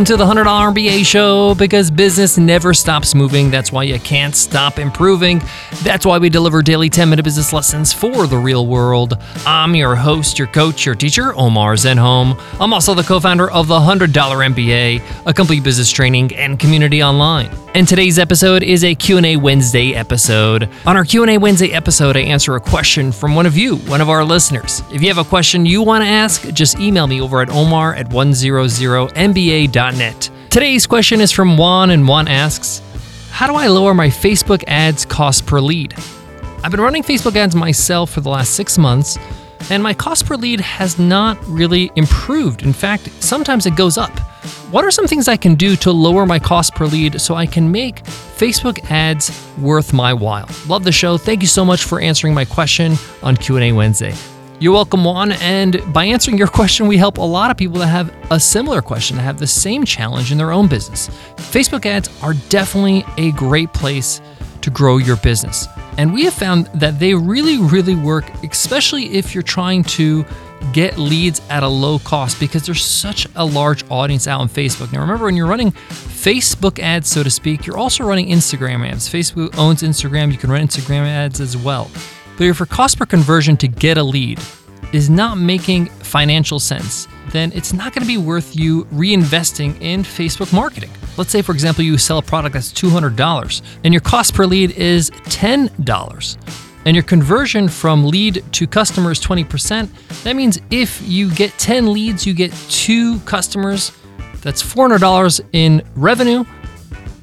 Welcome to the $100 MBA show because business never stops moving. That's why you can't stop improving. That's why we deliver daily 10 minute business lessons for the real world. I'm your host, your coach, your teacher, Omar Zenhom. I'm also the co founder of the $100 MBA, a complete business training and community online. And today's episode is a Q&A Wednesday episode. On our Q&A Wednesday episode, I answer a question from one of you, one of our listeners. If you have a question you want to ask, just email me over at omar at 100mba.net. Today's question is from Juan, and Juan asks, How do I lower my Facebook ads cost per lead? I've been running Facebook ads myself for the last six months, and my cost per lead has not really improved. In fact, sometimes it goes up. What are some things I can do to lower my cost per lead so I can make Facebook ads worth my while? Love the show. Thank you so much for answering my question on Q&A Wednesday. You're welcome, Juan. And by answering your question, we help a lot of people that have a similar question, that have the same challenge in their own business. Facebook ads are definitely a great place to grow your business. And we have found that they really, really work, especially if you're trying to get leads at a low cost because there's such a large audience out on Facebook. Now, remember, when you're running Facebook ads, so to speak, you're also running Instagram ads. Facebook owns Instagram, you can run Instagram ads as well. But if your cost per conversion to get a lead is not making financial sense, then it's not going to be worth you reinvesting in Facebook marketing. Let's say, for example, you sell a product that's $200 and your cost per lead is $10 and your conversion from lead to customer is 20%, that means if you get 10 leads, you get two customers. That's $400 in revenue,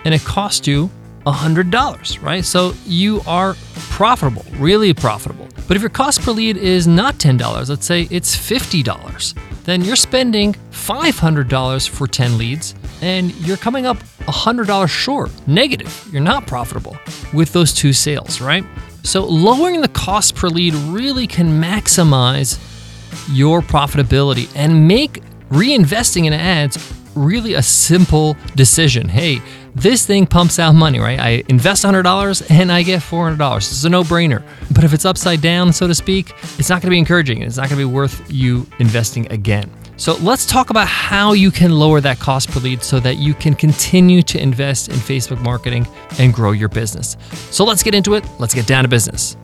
and it costs you $100, right? So you are profitable, really profitable. But if your cost per lead is not $10, let's say it's $50, then you're spending $500 for 10 leads and you're coming up $100 short, negative. You're not profitable with those two sales, right? So, lowering the cost per lead really can maximize your profitability and make reinvesting in ads really a simple decision. Hey, this thing pumps out money, right? I invest $100 and I get $400. It's a no brainer. But if it's upside down, so to speak, it's not going to be encouraging. It's not going to be worth you investing again. So let's talk about how you can lower that cost per lead so that you can continue to invest in Facebook marketing and grow your business. So let's get into it. Let's get down to business.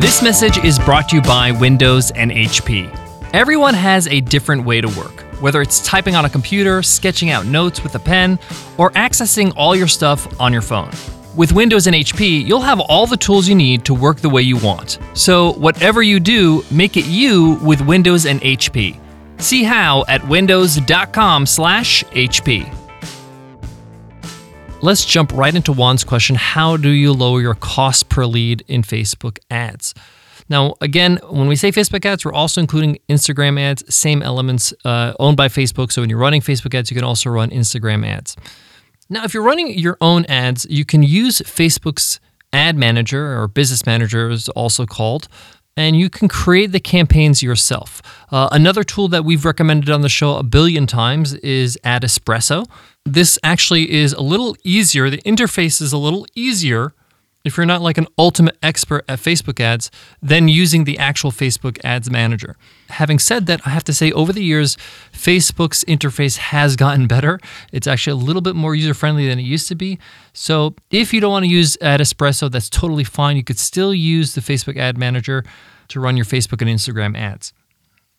This message is brought to you by Windows and HP. Everyone has a different way to work, whether it's typing on a computer, sketching out notes with a pen, or accessing all your stuff on your phone. With Windows and HP, you'll have all the tools you need to work the way you want. So, whatever you do, make it you with Windows and HP. See how at windows.com/hp. Let's jump right into Juan's question, how do you lower your cost per lead in Facebook ads? Now, again, when we say Facebook ads, we're also including Instagram ads, same elements uh, owned by Facebook. So when you're running Facebook ads, you can also run Instagram ads. Now, if you're running your own ads, you can use Facebook's ad manager or business manager is also called, and you can create the campaigns yourself. Uh, another tool that we've recommended on the show a billion times is Ad Espresso. This actually is a little easier. The interface is a little easier if you're not like an ultimate expert at Facebook ads, then using the actual Facebook ads manager. Having said that, I have to say over the years, Facebook's interface has gotten better. It's actually a little bit more user friendly than it used to be. So if you don't want to use Ad Espresso, that's totally fine. You could still use the Facebook ad manager to run your Facebook and Instagram ads.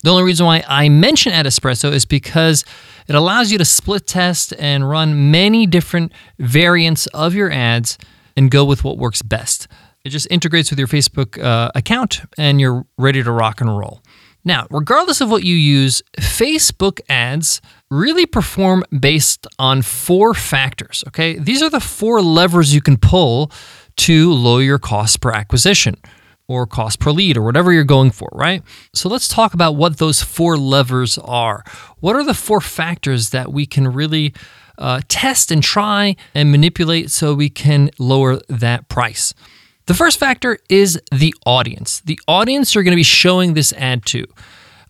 The only reason why I mention Ad Espresso is because it allows you to split test and run many different variants of your ads and go with what works best. It just integrates with your Facebook uh, account and you're ready to rock and roll. Now, regardless of what you use, Facebook ads really perform based on four factors, okay? These are the four levers you can pull to lower your cost per acquisition or cost per lead or whatever you're going for, right? So let's talk about what those four levers are. What are the four factors that we can really uh, test and try and manipulate so we can lower that price. The first factor is the audience. The audience you're going to be showing this ad to.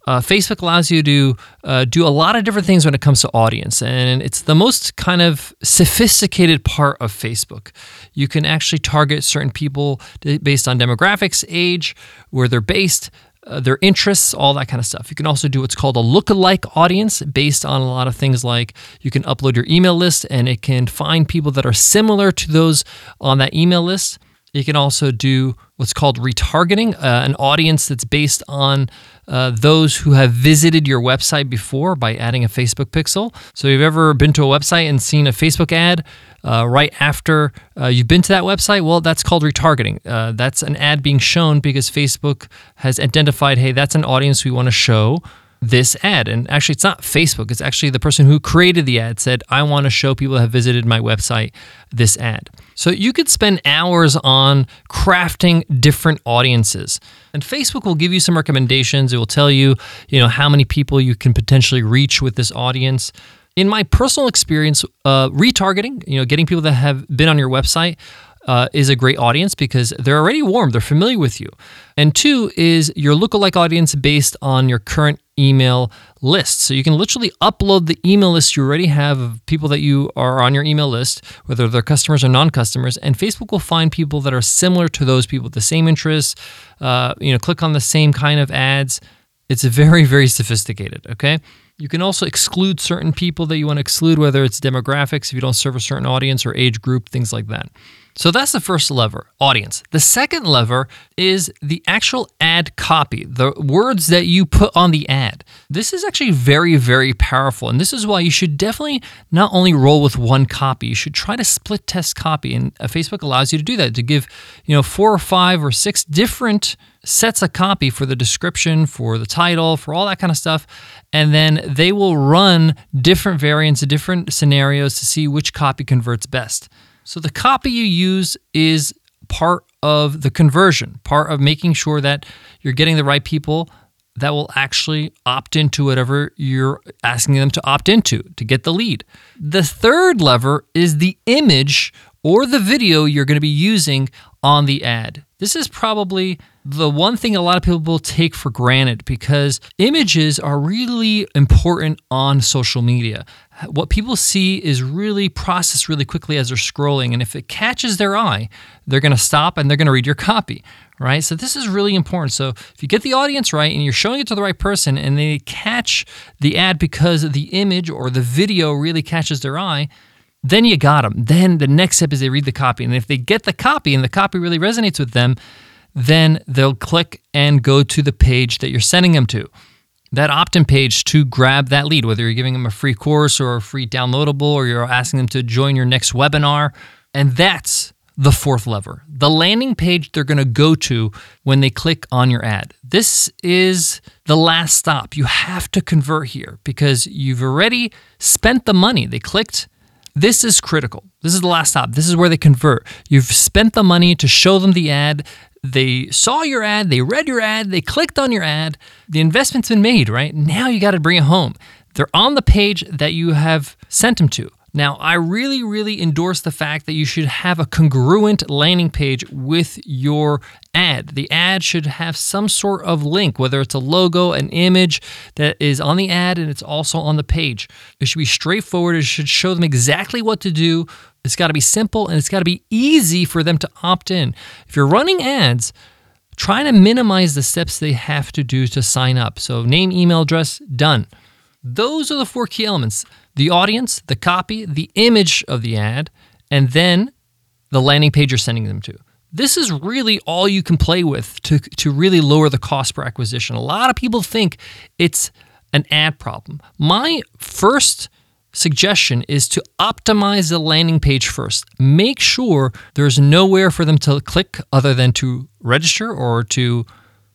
Uh, Facebook allows you to uh, do a lot of different things when it comes to audience, and it's the most kind of sophisticated part of Facebook. You can actually target certain people based on demographics, age, where they're based, uh, their interests, all that kind of stuff. You can also do what's called a lookalike audience based on a lot of things like you can upload your email list and it can find people that are similar to those on that email list. You can also do what's called retargeting, uh, an audience that's based on uh, those who have visited your website before by adding a Facebook pixel. So, if you've ever been to a website and seen a Facebook ad uh, right after uh, you've been to that website, well, that's called retargeting. Uh, that's an ad being shown because Facebook has identified, hey, that's an audience we want to show this ad. And actually, it's not Facebook, it's actually the person who created the ad said, I want to show people that have visited my website this ad. So you could spend hours on crafting different audiences. And Facebook will give you some recommendations. It will tell you, you know, how many people you can potentially reach with this audience. In my personal experience, uh, retargeting, you know, getting people that have been on your website uh, is a great audience because they're already warm, they're familiar with you. And two is your lookalike audience based on your current email list. So you can literally upload the email list you already have of people that you are on your email list, whether they're customers or non-customers, and Facebook will find people that are similar to those people, with the same interests. Uh, you know, click on the same kind of ads. It's very, very sophisticated. Okay. You can also exclude certain people that you want to exclude, whether it's demographics, if you don't serve a certain audience or age group, things like that. So that's the first lever, audience. The second lever is the actual ad copy, the words that you put on the ad. This is actually very, very powerful. And this is why you should definitely not only roll with one copy, you should try to split test copy. And uh, Facebook allows you to do that, to give, you know, four or five or six different sets of copy for the description, for the title, for all that kind of stuff. And then they will run different variants, of different scenarios to see which copy converts best. So the copy you use is part of the conversion, part of making sure that you're getting the right people that will actually opt into whatever you're asking them to opt into to get the lead. The third lever is the image or the video you're going to be using on the ad. This is probably the one thing a lot of people will take for granted because images are really important on social media. What people see is really processed really quickly as they're scrolling. And if it catches their eye, they're going to stop and they're going to read your copy, right? So this is really important. So if you get the audience right and you're showing it to the right person and they catch the ad because the image or the video really catches their eye, then you got them. Then the next step is they read the copy. And if they get the copy and the copy really resonates with them, then they'll click and go to the page that you're sending them to. That opt in page to grab that lead, whether you're giving them a free course or a free downloadable, or you're asking them to join your next webinar. And that's the fourth lever the landing page they're going to go to when they click on your ad. This is the last stop. You have to convert here because you've already spent the money. They clicked this is critical. This is the last stop. This is where they convert. You've spent the money to show them the ad. They saw your ad, they read your ad, they clicked on your ad. The investment's been made, right? Now you got to bring it home. They're on the page that you have sent them to. Now, I really, really endorse the fact that you should have a congruent landing page with your ad. The ad should have some sort of link, whether it's a logo, an image that is on the ad and it's also on the page. It should be straightforward. It should show them exactly what to do. It's got to be simple and it's got to be easy for them to opt in. If you're running ads, try to minimize the steps they have to do to sign up. So, name, email address, done. Those are the four key elements the audience, the copy, the image of the ad, and then the landing page you're sending them to. This is really all you can play with to, to really lower the cost per acquisition. A lot of people think it's an ad problem. My first suggestion is to optimize the landing page first. Make sure there's nowhere for them to click other than to register or to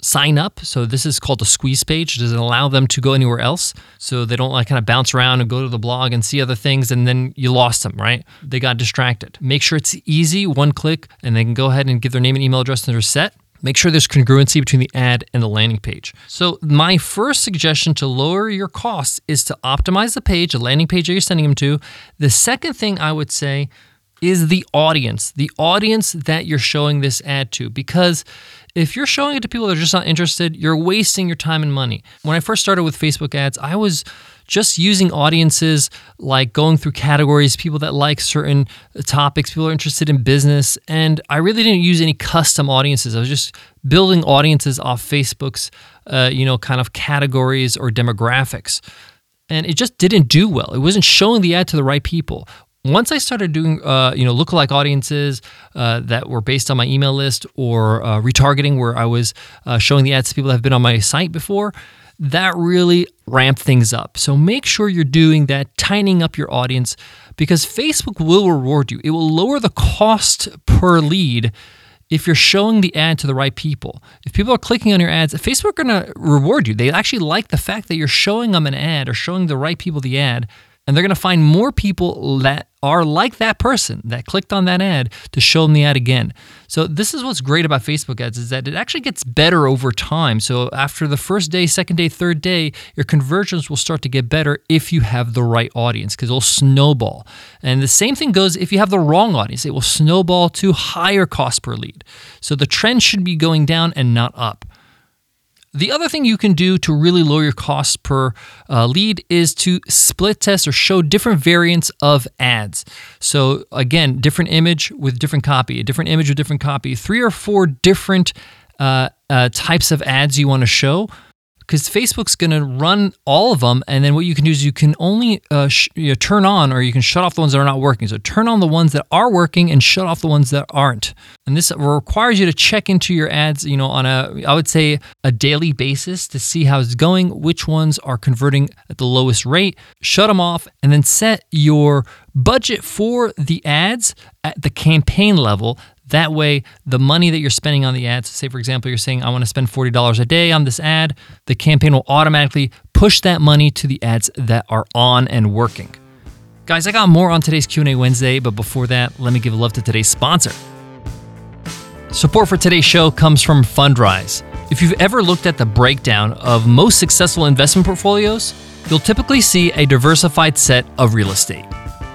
sign up. So this is called a squeeze page. It Does it allow them to go anywhere else? So they don't like kind of bounce around and go to the blog and see other things and then you lost them, right? They got distracted. Make sure it's easy, one click, and they can go ahead and give their name and email address and they're set. Make sure there's congruency between the ad and the landing page. So, my first suggestion to lower your costs is to optimize the page, the landing page that you're sending them to. The second thing I would say is the audience, the audience that you're showing this ad to. Because if you're showing it to people that are just not interested, you're wasting your time and money. When I first started with Facebook ads, I was just using audiences like going through categories, people that like certain topics, people are interested in business. And I really didn't use any custom audiences. I was just building audiences off Facebook's, uh, you know, kind of categories or demographics. And it just didn't do well. It wasn't showing the ad to the right people once I started doing, uh, you know, lookalike audiences uh, that were based on my email list or uh, retargeting, where I was uh, showing the ads to people that have been on my site before, that really ramped things up. So make sure you're doing that, tightening up your audience, because Facebook will reward you. It will lower the cost per lead if you're showing the ad to the right people. If people are clicking on your ads, Facebook are going to reward you. They actually like the fact that you're showing them an ad or showing the right people the ad and they're going to find more people that are like that person that clicked on that ad to show them the ad again. So this is what's great about Facebook ads is that it actually gets better over time. So after the first day, second day, third day, your conversions will start to get better if you have the right audience because it'll snowball. And the same thing goes if you have the wrong audience, it will snowball to higher cost per lead. So the trend should be going down and not up. The other thing you can do to really lower your cost per uh, lead is to split test or show different variants of ads. So, again, different image with different copy, a different image with different copy, three or four different uh, uh, types of ads you want to show because Facebook's going to run all of them, and then what you can do is you can only uh, sh- you know, turn on or you can shut off the ones that are not working. So turn on the ones that are working and shut off the ones that aren't. And this requires you to check into your ads, you know, on a I would say a daily basis to see how it's going, which ones are converting at the lowest rate, shut them off, and then set your budget for the ads at the campaign level that way, the money that you're spending on the ads, say for example, you're saying, I want to spend $40 a day on this ad, the campaign will automatically push that money to the ads that are on and working. Guys, I got more on today's Q&A Wednesday, but before that, let me give love to today's sponsor. Support for today's show comes from Fundrise. If you've ever looked at the breakdown of most successful investment portfolios, you'll typically see a diversified set of real estate.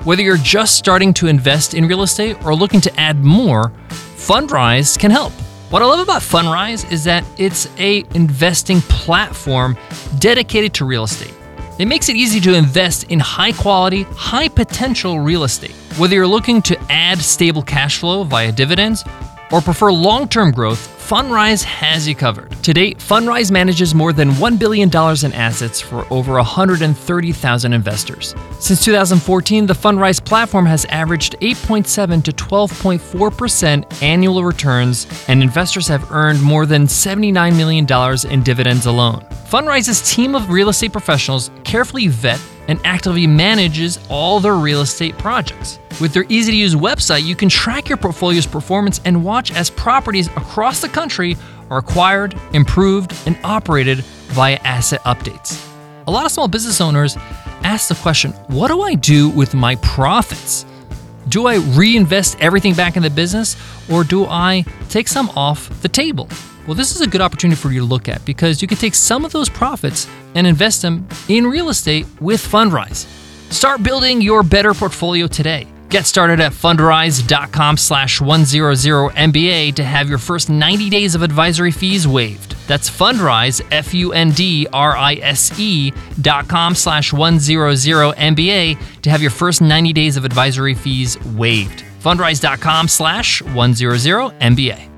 Whether you're just starting to invest in real estate or looking to add more, Fundrise can help. What I love about Fundrise is that it's a investing platform dedicated to real estate. It makes it easy to invest in high quality, high potential real estate. Whether you're looking to add stable cash flow via dividends or prefer long term growth, Fundrise has you covered. To date, Fundrise manages more than $1 billion in assets for over 130,000 investors. Since 2014, the Fundrise platform has averaged 8.7 to 12.4% annual returns, and investors have earned more than $79 million in dividends alone. Fundrise's team of real estate professionals carefully vet and actively manages all their real estate projects. With their easy to use website, you can track your portfolio's performance and watch as properties across the country are acquired, improved, and operated via asset updates. A lot of small business owners ask the question what do I do with my profits? Do I reinvest everything back in the business or do I take some off the table? Well, this is a good opportunity for you to look at because you can take some of those profits and invest them in real estate with Fundrise. Start building your better portfolio today. Get started at fundrise.com slash 100MBA to have your first 90 days of advisory fees waived. That's fundrise, F-U-N-D-R-I-S-E dot com slash 100MBA to have your first 90 days of advisory fees waived. Fundrise.com slash 100MBA.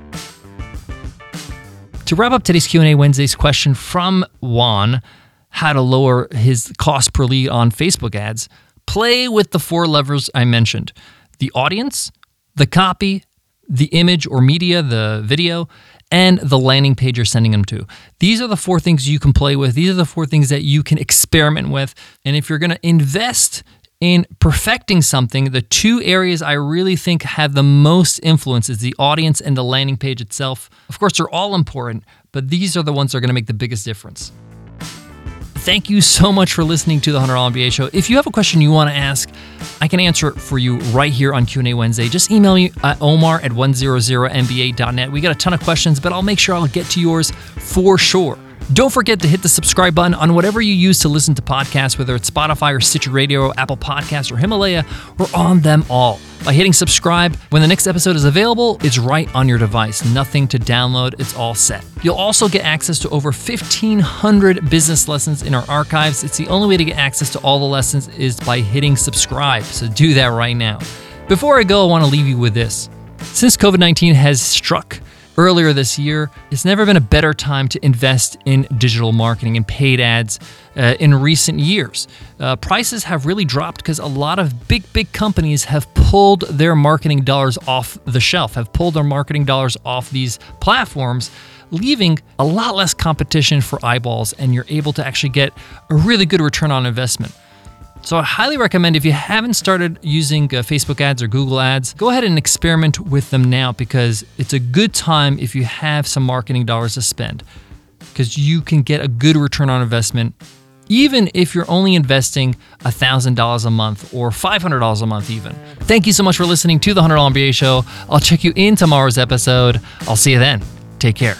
To wrap up today's Q&A Wednesday's question from Juan, how to lower his cost per lead on Facebook ads, play with the four levers I mentioned. The audience, the copy, the image or media, the video, and the landing page you're sending them to. These are the four things you can play with. These are the four things that you can experiment with. And if you're going to invest in perfecting something, the two areas I really think have the most influence is the audience and the landing page itself. Of course, they're all important, but these are the ones that are going to make the biggest difference. Thank you so much for listening to the $100 MBA show. If you have a question you want to ask, I can answer it for you right here on Q&A Wednesday. Just email me at omar at 100mba.net. We got a ton of questions, but I'll make sure I'll get to yours for sure. Don't forget to hit the subscribe button on whatever you use to listen to podcasts, whether it's Spotify or Stitcher Radio, Apple Podcasts, or Himalaya. We're on them all. By hitting subscribe, when the next episode is available, it's right on your device. Nothing to download, it's all set. You'll also get access to over 1,500 business lessons in our archives. It's the only way to get access to all the lessons is by hitting subscribe. So do that right now. Before I go, I want to leave you with this. Since COVID 19 has struck, earlier this year, it's never been a better time to invest in digital marketing and paid ads uh, in recent years. Uh, prices have really dropped because a lot of big, big companies have pulled their marketing dollars off the shelf, have pulled their marketing dollars off these platforms. Leaving a lot less competition for eyeballs, and you're able to actually get a really good return on investment. So I highly recommend if you haven't started using uh, Facebook ads or Google ads, go ahead and experiment with them now because it's a good time if you have some marketing dollars to spend because you can get a good return on investment even if you're only investing $1,000 a month or $500 a month even. Thank you so much for listening to the $100 MBA show. I'll check you in tomorrow's episode. I'll see you then. Take care.